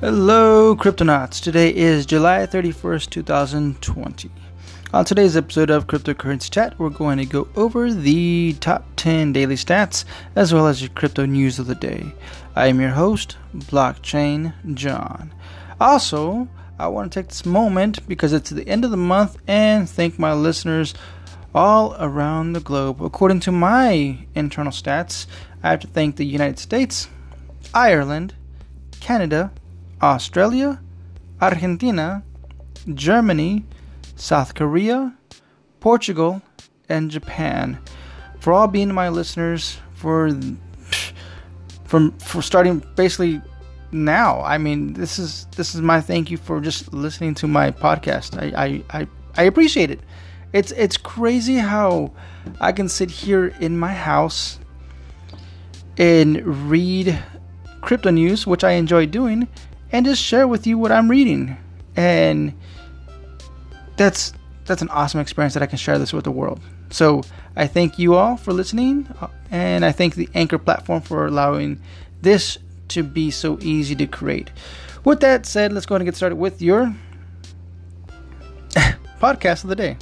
Hello, Cryptonauts. Today is July 31st, 2020. On today's episode of Cryptocurrency Chat, we're going to go over the top 10 daily stats as well as your crypto news of the day. I am your host, Blockchain John. Also, I want to take this moment because it's the end of the month and thank my listeners all around the globe. According to my internal stats, I have to thank the United States, Ireland, Canada, Australia, Argentina, Germany, South Korea, Portugal, and Japan for all being my listeners for from for starting basically now. I mean, this is this is my thank you for just listening to my podcast. I I, I, I appreciate it. It's it's crazy how I can sit here in my house and read crypto news, which I enjoy doing, and just share with you what I'm reading. And that's that's an awesome experience that I can share this with the world. So I thank you all for listening, uh, and I thank the Anchor platform for allowing this to be so easy to create. With that said, let's go ahead and get started with your podcast of the day.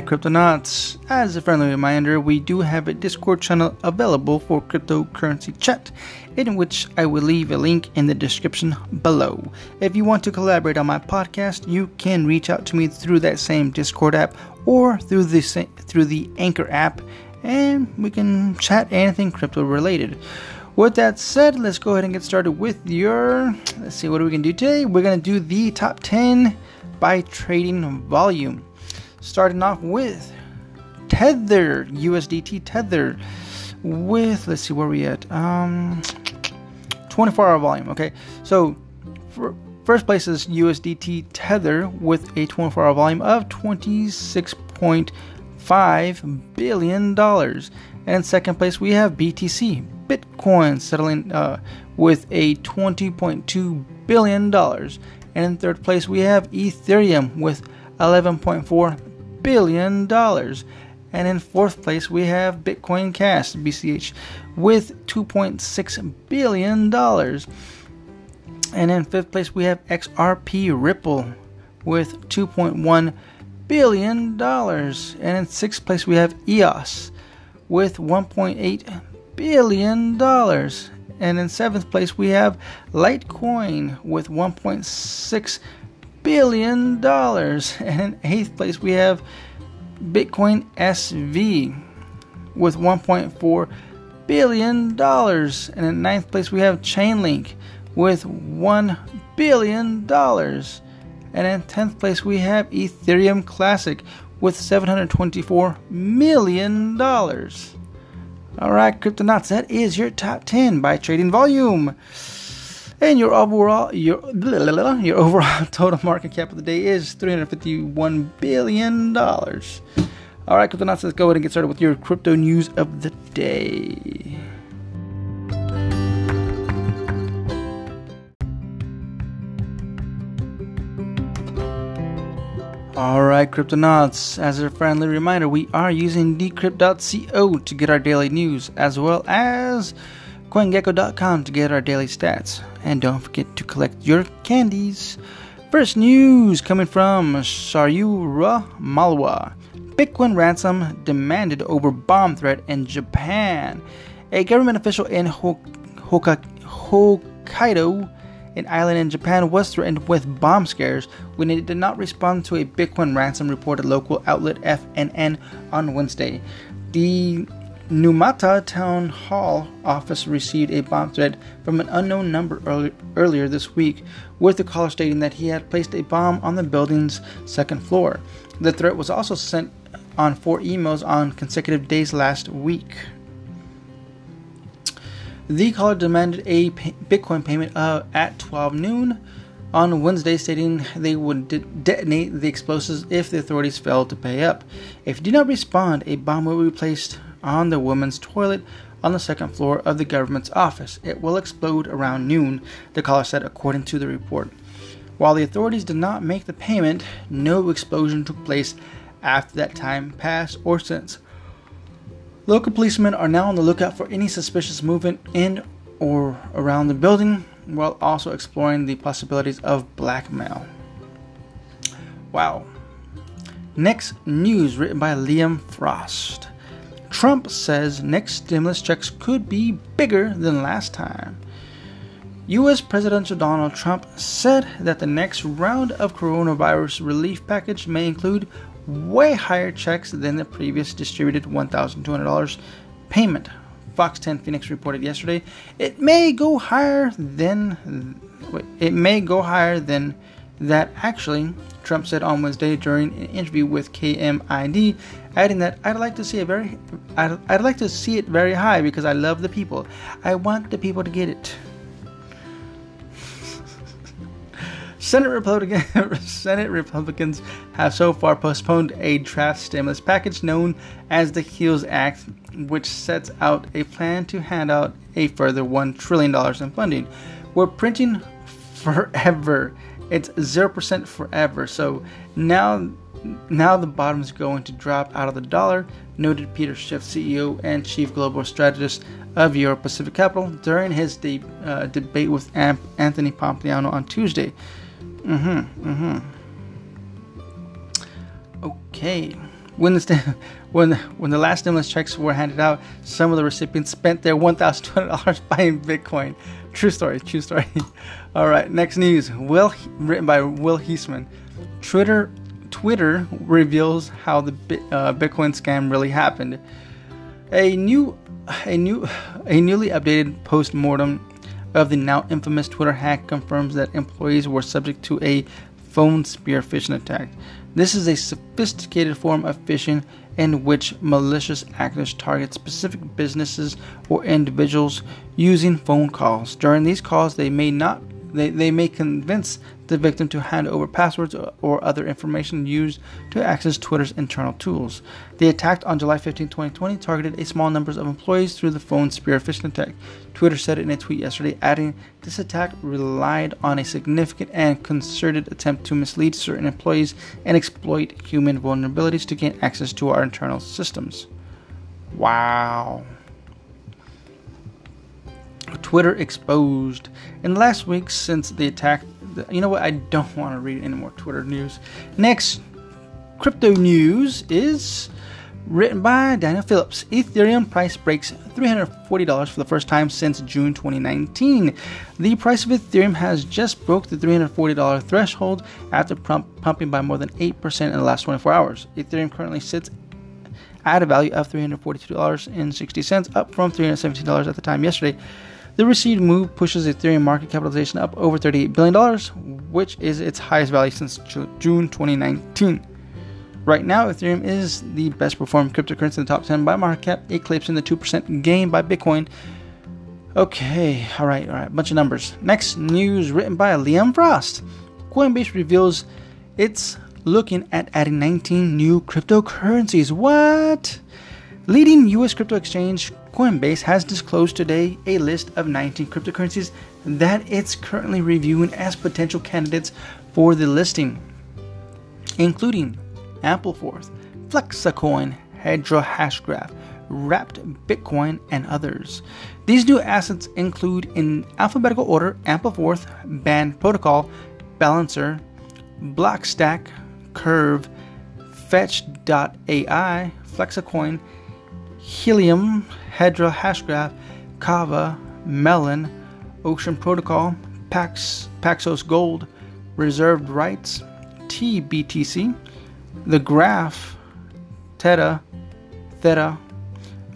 Cryptonauts. As a friendly reminder, we do have a Discord channel available for cryptocurrency chat, in which I will leave a link in the description below. If you want to collaborate on my podcast, you can reach out to me through that same Discord app or through the through the Anchor app, and we can chat anything crypto related. With that said, let's go ahead and get started with your. Let's see, what we gonna do today? We're gonna do the top 10 by trading volume starting off with Tether, USDT Tether, with, let's see, where we at? Um, 24 hour volume, okay? So, first place is USDT Tether with a 24 hour volume of $26.5 billion. And in second place, we have BTC, Bitcoin, settling uh, with a $20.2 billion. And in third place, we have Ethereum with 11.4 billion dollars. And in fourth place, we have Bitcoin Cash, BCH, with $2.6 billion. And in fifth place, we have XRP Ripple with $2.1 billion. And in sixth place, we have EOS with $1.8 billion. And in seventh place, we have Litecoin with $1.6 billion dollars. And in eighth place, we have Bitcoin SV with 1.4 billion dollars. And in ninth place, we have Chainlink with 1 billion dollars. And in 10th place, we have Ethereum Classic with 724 million dollars. All right, crypto Cryptonauts, that is your top 10 by trading volume. And your overall your your overall total market cap of the day is 351 billion dollars. All right, cryptonauts, let's go ahead and get started with your crypto news of the day. Alright, Cryptonauts, as a friendly reminder, we are using decrypt.co to get our daily news, as well as CoinGecko.com to get our daily stats. And don't forget to collect your candies. First news coming from Saryura Malwa. Bitcoin ransom demanded over bomb threat in Japan. A government official in Hokkaido, an island in Japan, was threatened with bomb scares when it did not respond to a Bitcoin ransom reported local outlet FNN on Wednesday. The Numata Town Hall office received a bomb threat from an unknown number early, earlier this week, with the caller stating that he had placed a bomb on the building's second floor. The threat was also sent on four emails on consecutive days last week. The caller demanded a pay- Bitcoin payment uh, at 12 noon on Wednesday, stating they would de- detonate the explosives if the authorities failed to pay up. If he did not respond, a bomb will be placed on the woman's toilet on the second floor of the government's office. It will explode around noon, the caller said, according to the report. While the authorities did not make the payment, no explosion took place after that time passed or since. Local policemen are now on the lookout for any suspicious movement in or around the building while also exploring the possibilities of blackmail. Wow. Next news written by Liam Frost. Trump says next stimulus checks could be bigger than last time. US President Donald Trump said that the next round of coronavirus relief package may include way higher checks than the previous distributed $1,200 payment. Fox 10 Phoenix reported yesterday, it may go higher than it may go higher than that actually Trump said on Wednesday during an interview with KMID, adding that I'd like to see a very I'd, I'd like to see it very high because I love the people. I want the people to get it. Senate, Republican, Senate Republicans have so far postponed a draft stimulus package known as the HEALS Act, which sets out a plan to hand out a further $1 trillion in funding. We're printing forever. It's 0% forever. So now now the bottom is going to drop out of the dollar, noted Peter Schiff, CEO and chief global strategist of Euro Pacific Capital, during his de- uh, debate with Amp- Anthony Pompliano on Tuesday. Mm-hmm. Mm-hmm. Okay. When the st- when when the last stimulus checks were handed out, some of the recipients spent their one thousand two hundred dollars buying Bitcoin. True story. True story. All right. Next news. Will written by Will Heisman. Twitter Twitter reveals how the uh, Bitcoin scam really happened. A new a new a newly updated post-mortem of the now infamous Twitter hack confirms that employees were subject to a phone spear phishing attack. This is a sophisticated form of phishing in which malicious actors target specific businesses or individuals using phone calls. During these calls, they may not they, they may convince the victim to hand over passwords or other information used to access Twitter's internal tools. The attack on July 15, 2020 targeted a small number of employees through the phone spear phishing attack. Twitter said in a tweet yesterday, adding, This attack relied on a significant and concerted attempt to mislead certain employees and exploit human vulnerabilities to gain access to our internal systems. Wow. Twitter exposed. In last week since the attack, you know what? I don't want to read any more Twitter news. Next, crypto news is written by Daniel Phillips. Ethereum price breaks $340 for the first time since June 2019. The price of Ethereum has just broke the $340 threshold after pumping by more than 8% in the last 24 hours. Ethereum currently sits at a value of $342.60, up from $317 at the time yesterday. The received move pushes Ethereum market capitalization up over $38 billion, which is its highest value since June 2019. Right now, Ethereum is the best performing cryptocurrency in the top 10 by market cap, eclipsing the 2% gain by Bitcoin. Okay, all right, all right, bunch of numbers. Next news written by Liam Frost. Coinbase reveals it's looking at adding 19 new cryptocurrencies. What? Leading US crypto exchange Coinbase has disclosed today a list of 19 cryptocurrencies that it's currently reviewing as potential candidates for the listing, including Ampleforth, Flexacoin, Hedera Hashgraph, Wrapped Bitcoin, and others. These new assets include, in alphabetical order, Ampleforth, Band Protocol, Balancer, Blockstack, Curve, Fetch.ai, Flexacoin, Helium, Hedera Hashgraph, Kava, Melon, Ocean Protocol, Pax, Paxos Gold, Reserved Rights, TBTC, The Graph, Theta, Theta,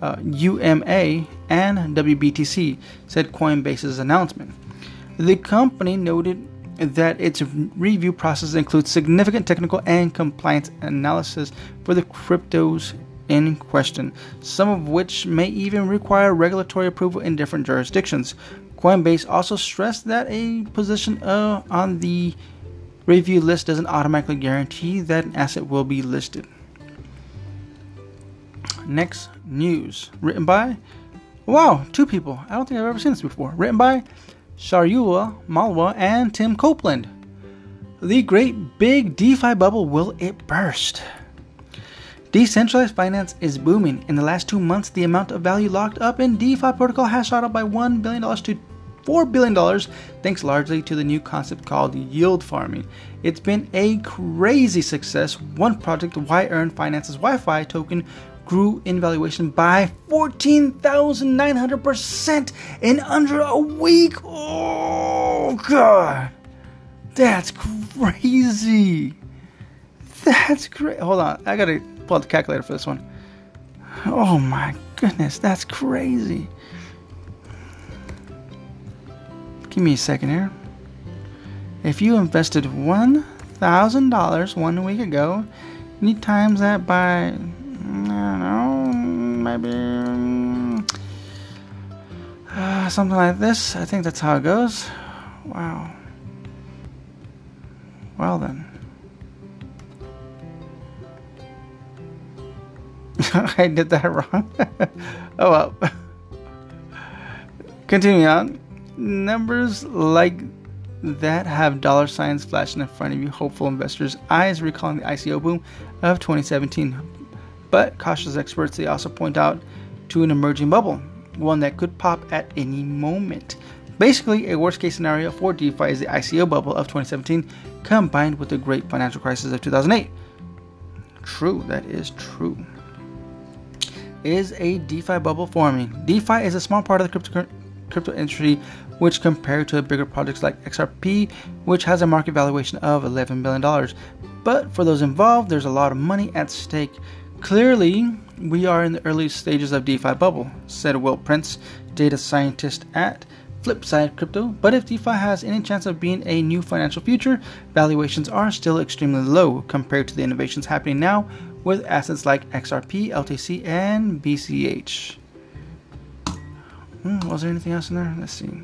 uh, UMA, and WBTC, said Coinbase's announcement. The company noted that its review process includes significant technical and compliance analysis for the cryptos in question, some of which may even require regulatory approval in different jurisdictions. Coinbase also stressed that a position uh, on the review list doesn't automatically guarantee that an asset will be listed. Next news, written by Wow, two people. I don't think I've ever seen this before. Written by Shaurya Malwa and Tim Copeland. The great big DeFi bubble will it burst? Decentralized finance is booming. In the last two months, the amount of value locked up in DeFi protocol has shot up by $1 billion to $4 billion, thanks largely to the new concept called yield farming. It's been a crazy success. One project, YEarn Finance's YFI token, grew in valuation by 14,900% in under a week. Oh, God. That's crazy. That's great. Hold on. I gotta pull out the calculator for this one. Oh my goodness. That's crazy. Give me a second here. If you invested $1,000 one week ago, you need times that by, I don't know, maybe uh, something like this. I think that's how it goes. Wow. Well then. I did that wrong. oh well. Continuing on. Numbers like that have dollar signs flashing in front of you, hopeful investors' eyes recalling the ICO boom of 2017. But cautious experts, they also point out to an emerging bubble, one that could pop at any moment. Basically, a worst case scenario for DeFi is the ICO bubble of 2017 combined with the great financial crisis of 2008. True, that is true. Is a DeFi bubble forming? DeFi is a small part of the crypto crypto industry, which compared to bigger projects like XRP, which has a market valuation of $11 billion. But for those involved, there's a lot of money at stake. Clearly, we are in the early stages of DeFi bubble, said Will Prince, data scientist at Flipside Crypto. But if DeFi has any chance of being a new financial future, valuations are still extremely low compared to the innovations happening now with assets like XRP, LTC, and BCH. Hmm, was there anything else in there? Let's see.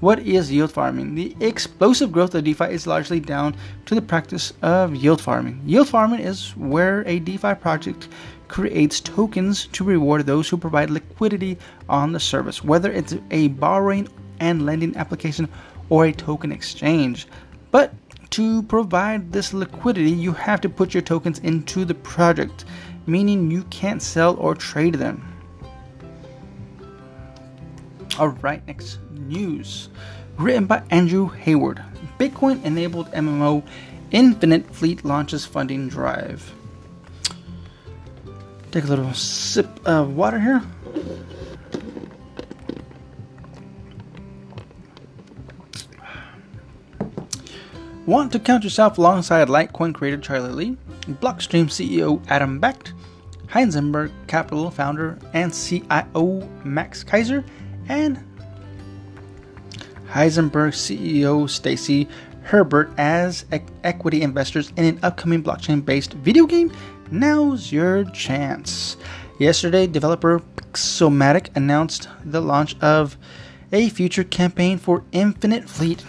What is yield farming? The explosive growth of DeFi is largely down to the practice of yield farming. Yield farming is where a DeFi project creates tokens to reward those who provide liquidity on the service, whether it's a borrowing and lending application or a token exchange. But to provide this liquidity, you have to put your tokens into the project, meaning you can't sell or trade them. Alright, next news. Written by Andrew Hayward. Bitcoin enabled MMO Infinite Fleet launches funding drive. Take a little sip of water here. Want to count yourself alongside Litecoin creator Charlie Lee, Blockstream CEO Adam Back, Heisenberg Capital founder and CIO Max Keiser, and Heisenberg CEO Stacy Herbert as equity investors in an upcoming blockchain based video game? Now's your chance. Yesterday, developer Pixelmatic announced the launch of a future campaign for Infinite Fleet,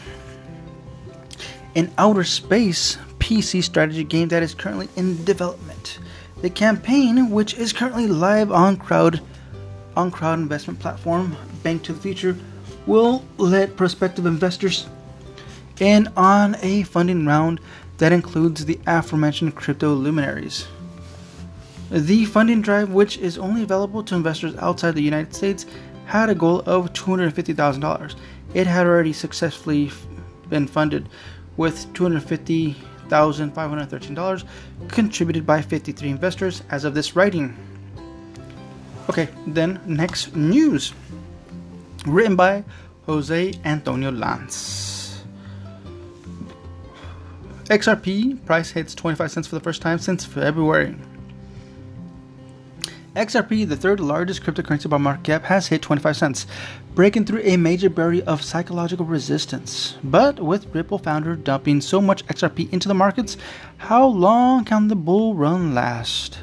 an outer space PC strategy game that is currently in development. The campaign, which is currently live on crowd on crowd investment platform Bank to the Future will let prospective investors in on a funding round that includes the aforementioned crypto luminaries. The funding drive, which is only available to investors outside the United States, had a goal of $250,000. It had already successfully been funded with $250,513 contributed by 53 investors as of this writing. Okay, then next news. Written by Jose Antonio Lanz. XRP price hits 25 cents for the first time since February. XRP, the third largest cryptocurrency by market cap, has hit 25 cents, breaking through a major barrier of psychological resistance. But with Ripple founder dumping so much XRP into the markets, how long can the bull run last?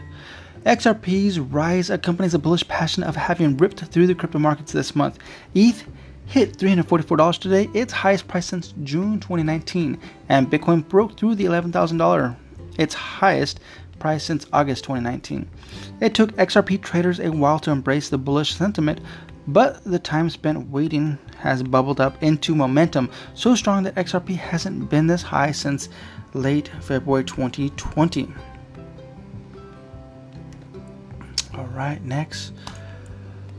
XRP's rise accompanies a bullish passion of having ripped through the crypto markets this month. ETH hit $344 today, its highest price since June 2019, and Bitcoin broke through the $11,000, its highest price since August 2019. It took XRP traders a while to embrace the bullish sentiment, but the time spent waiting has bubbled up into momentum so strong that XRP hasn't been this high since late February 2020. All right, next.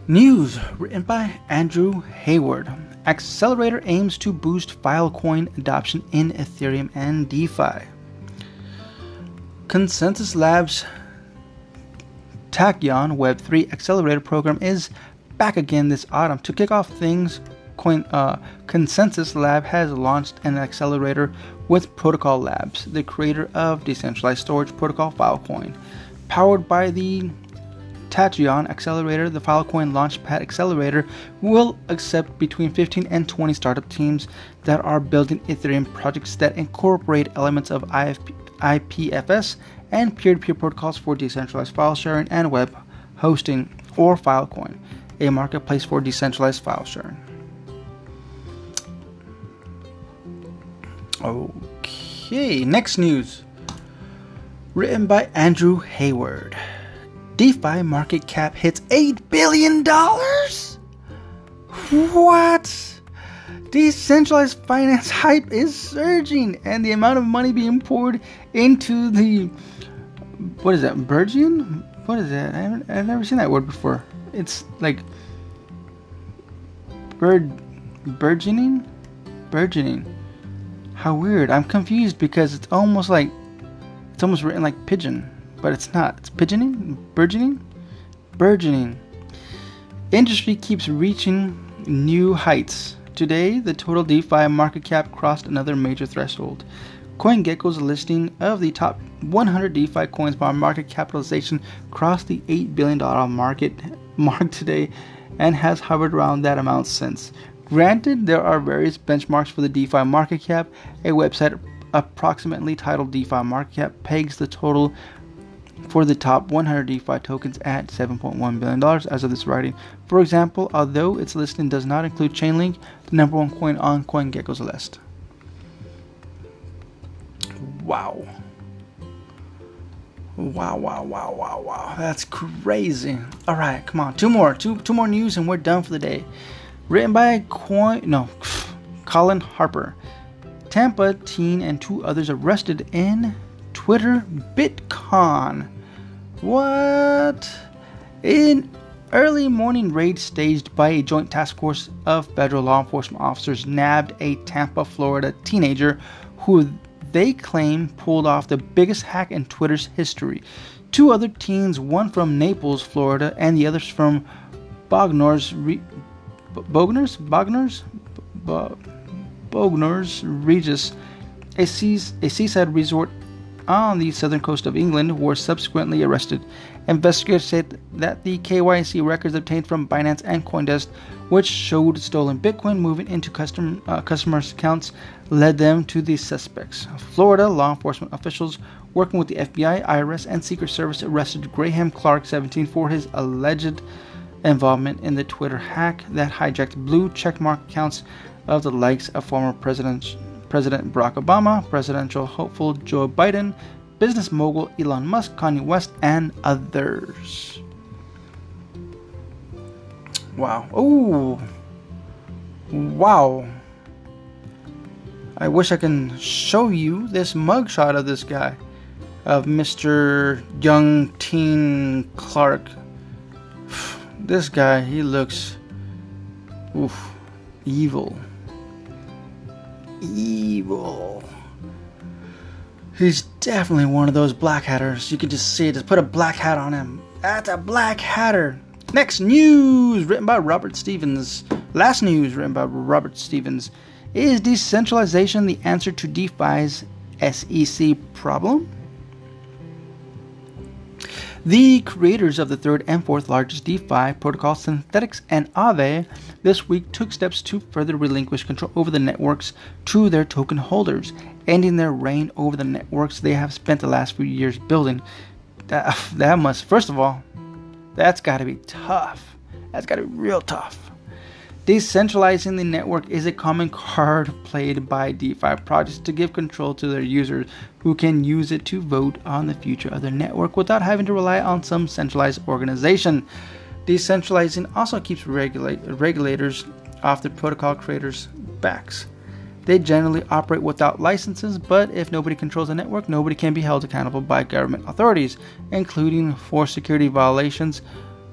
News written by Andrew Hayward. Accelerator aims to boost Filecoin adoption in Ethereum and DeFi. ConsenSys Labs Tachyon Web3 Accelerator program is back again this autumn. To kick off things, Coin, uh, ConsenSys Lab has launched an accelerator with Protocol Labs, the creator of decentralized storage protocol Filecoin. Powered by the Tachyon Accelerator, the Filecoin Launchpad Accelerator, will accept between 15 and 20 startup teams that are building Ethereum projects that incorporate elements of IFP, IPFS and peer to peer protocols for decentralized file sharing and web hosting, or Filecoin, a marketplace for decentralized file sharing. Okay, next news. Written by Andrew Hayward. DeFi market cap hits $8 billion? What? Decentralized finance hype is surging, and the amount of money being poured into the. What is that? Burgeon? What is that? I haven't, I've never seen that word before. It's like. Bird. Burgeoning? Burgeoning. How weird. I'm confused because it's almost like. It's almost written like pigeon but it's not. It's pigeoning, burgeoning, burgeoning. Industry keeps reaching new heights. Today, the total DeFi market cap crossed another major threshold. CoinGecko's listing of the top 100 DeFi coins by market capitalization crossed the $8 billion market mark today and has hovered around that amount since. Granted, there are various benchmarks for the DeFi market cap. A website approximately titled DeFi market cap pegs the total for the top 100 DeFi tokens at $7.1 billion as of this writing. For example, although its listing does not include Chainlink, the number one coin on CoinGecko's list. Wow. Wow, wow, wow, wow, wow. That's crazy. All right, come on. Two more. Two two more news and we're done for the day. Written by Coin no, Colin Harper. Tampa teen and two others arrested in Twitter BitCon. What? In early morning raid staged by a joint task force of federal law enforcement officers nabbed a Tampa, Florida teenager who they claim pulled off the biggest hack in Twitter's history. Two other teens, one from Naples, Florida, and the others from Bognors, Re- Bognors, Bognors, Regis, a, seas- a seaside resort on the southern coast of England were subsequently arrested. Investigators said that the KYC records obtained from Binance and Coindesk, which showed stolen Bitcoin moving into custom, uh, customers' accounts, led them to the suspects. Florida law enforcement officials working with the FBI, IRS, and Secret Service arrested Graham Clark, 17, for his alleged involvement in the Twitter hack that hijacked blue checkmark accounts of the likes of former presidents President Barack Obama, presidential hopeful Joe Biden, business mogul Elon Musk, Kanye West, and others. Wow. Oh. Wow. I wish I can show you this mugshot of this guy, of Mr. Young Teen Clark. This guy, he looks oof, evil evil. He's definitely one of those black hatters. You can just see it. Just put a black hat on him. That's a black hatter. Next news written by Robert Stevens. Last news written by Robert Stevens. Is decentralization the answer to DeFi's SEC problem? The creators of the third and fourth largest DeFi protocol, Synthetix and Aave, this week took steps to further relinquish control over the networks to their token holders, ending their reign over the networks they have spent the last few years building. That, that must, first of all, that's got to be tough. That's got to be real tough. Decentralizing the network is a common card played by DeFi projects to give control to their users who can use it to vote on the future of their network without having to rely on some centralized organization. Decentralizing also keeps regulators off the protocol creators' backs. They generally operate without licenses, but if nobody controls the network, nobody can be held accountable by government authorities, including for security violations,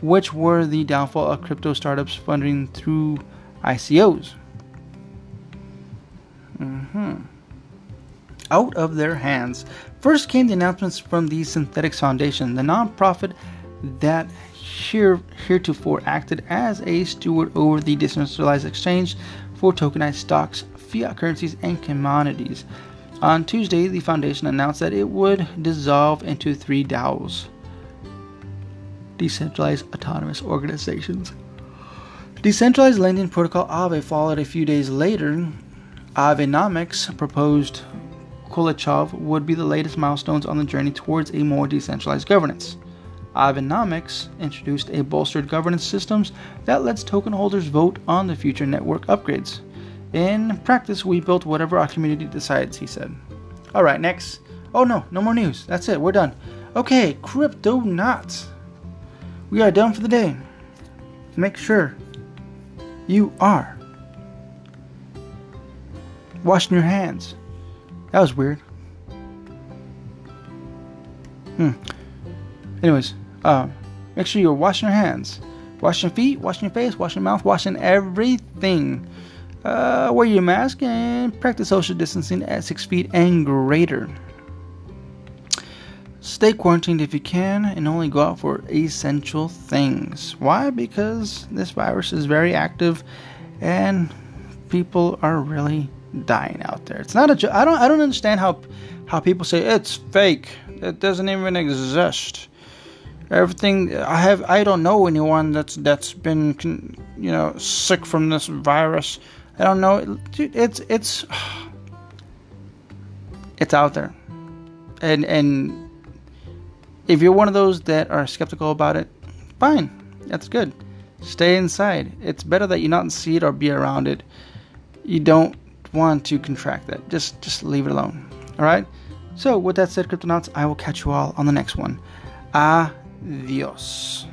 which were the downfall of crypto startups funding through ICOs. Mm-hmm. Out of their hands. First came the announcements from the Synthetix Foundation, the nonprofit that here, heretofore acted as a steward over the decentralized exchange for tokenized stocks, fiat currencies, and commodities. On Tuesday, the foundation announced that it would dissolve into three DAOs decentralized autonomous organizations. Decentralized lending protocol Aave followed a few days later. Aavenomics proposed Kulechov would be the latest milestones on the journey towards a more decentralized governance. Aavenomics introduced a bolstered governance systems that lets token holders vote on the future network upgrades. In practice, we built whatever our community decides, he said. Alright, next. Oh no, no more news. That's it, we're done. Okay, cryptonauts. We are done for the day. Make sure you are washing your hands. That was weird. Hmm. Anyways, uh, make sure you're washing your hands, washing your feet, washing your face, washing your mouth, washing everything. Uh, wear your mask and practice social distancing at six feet and greater. Stay quarantined if you can and only go out for essential things. Why? Because this virus is very active and people are really dying out there. It's not a I don't I don't understand how how people say it's fake. It doesn't even exist everything i have i don't know anyone that's that's been you know sick from this virus i don't know it's it's it's out there and and if you're one of those that are skeptical about it fine. That's good. Stay inside. It's better that you not see it or be around it. You don't want to contract that. Just just leave it alone. All right so with that said cryptonauts i will catch you all on the next one. Ah Dios.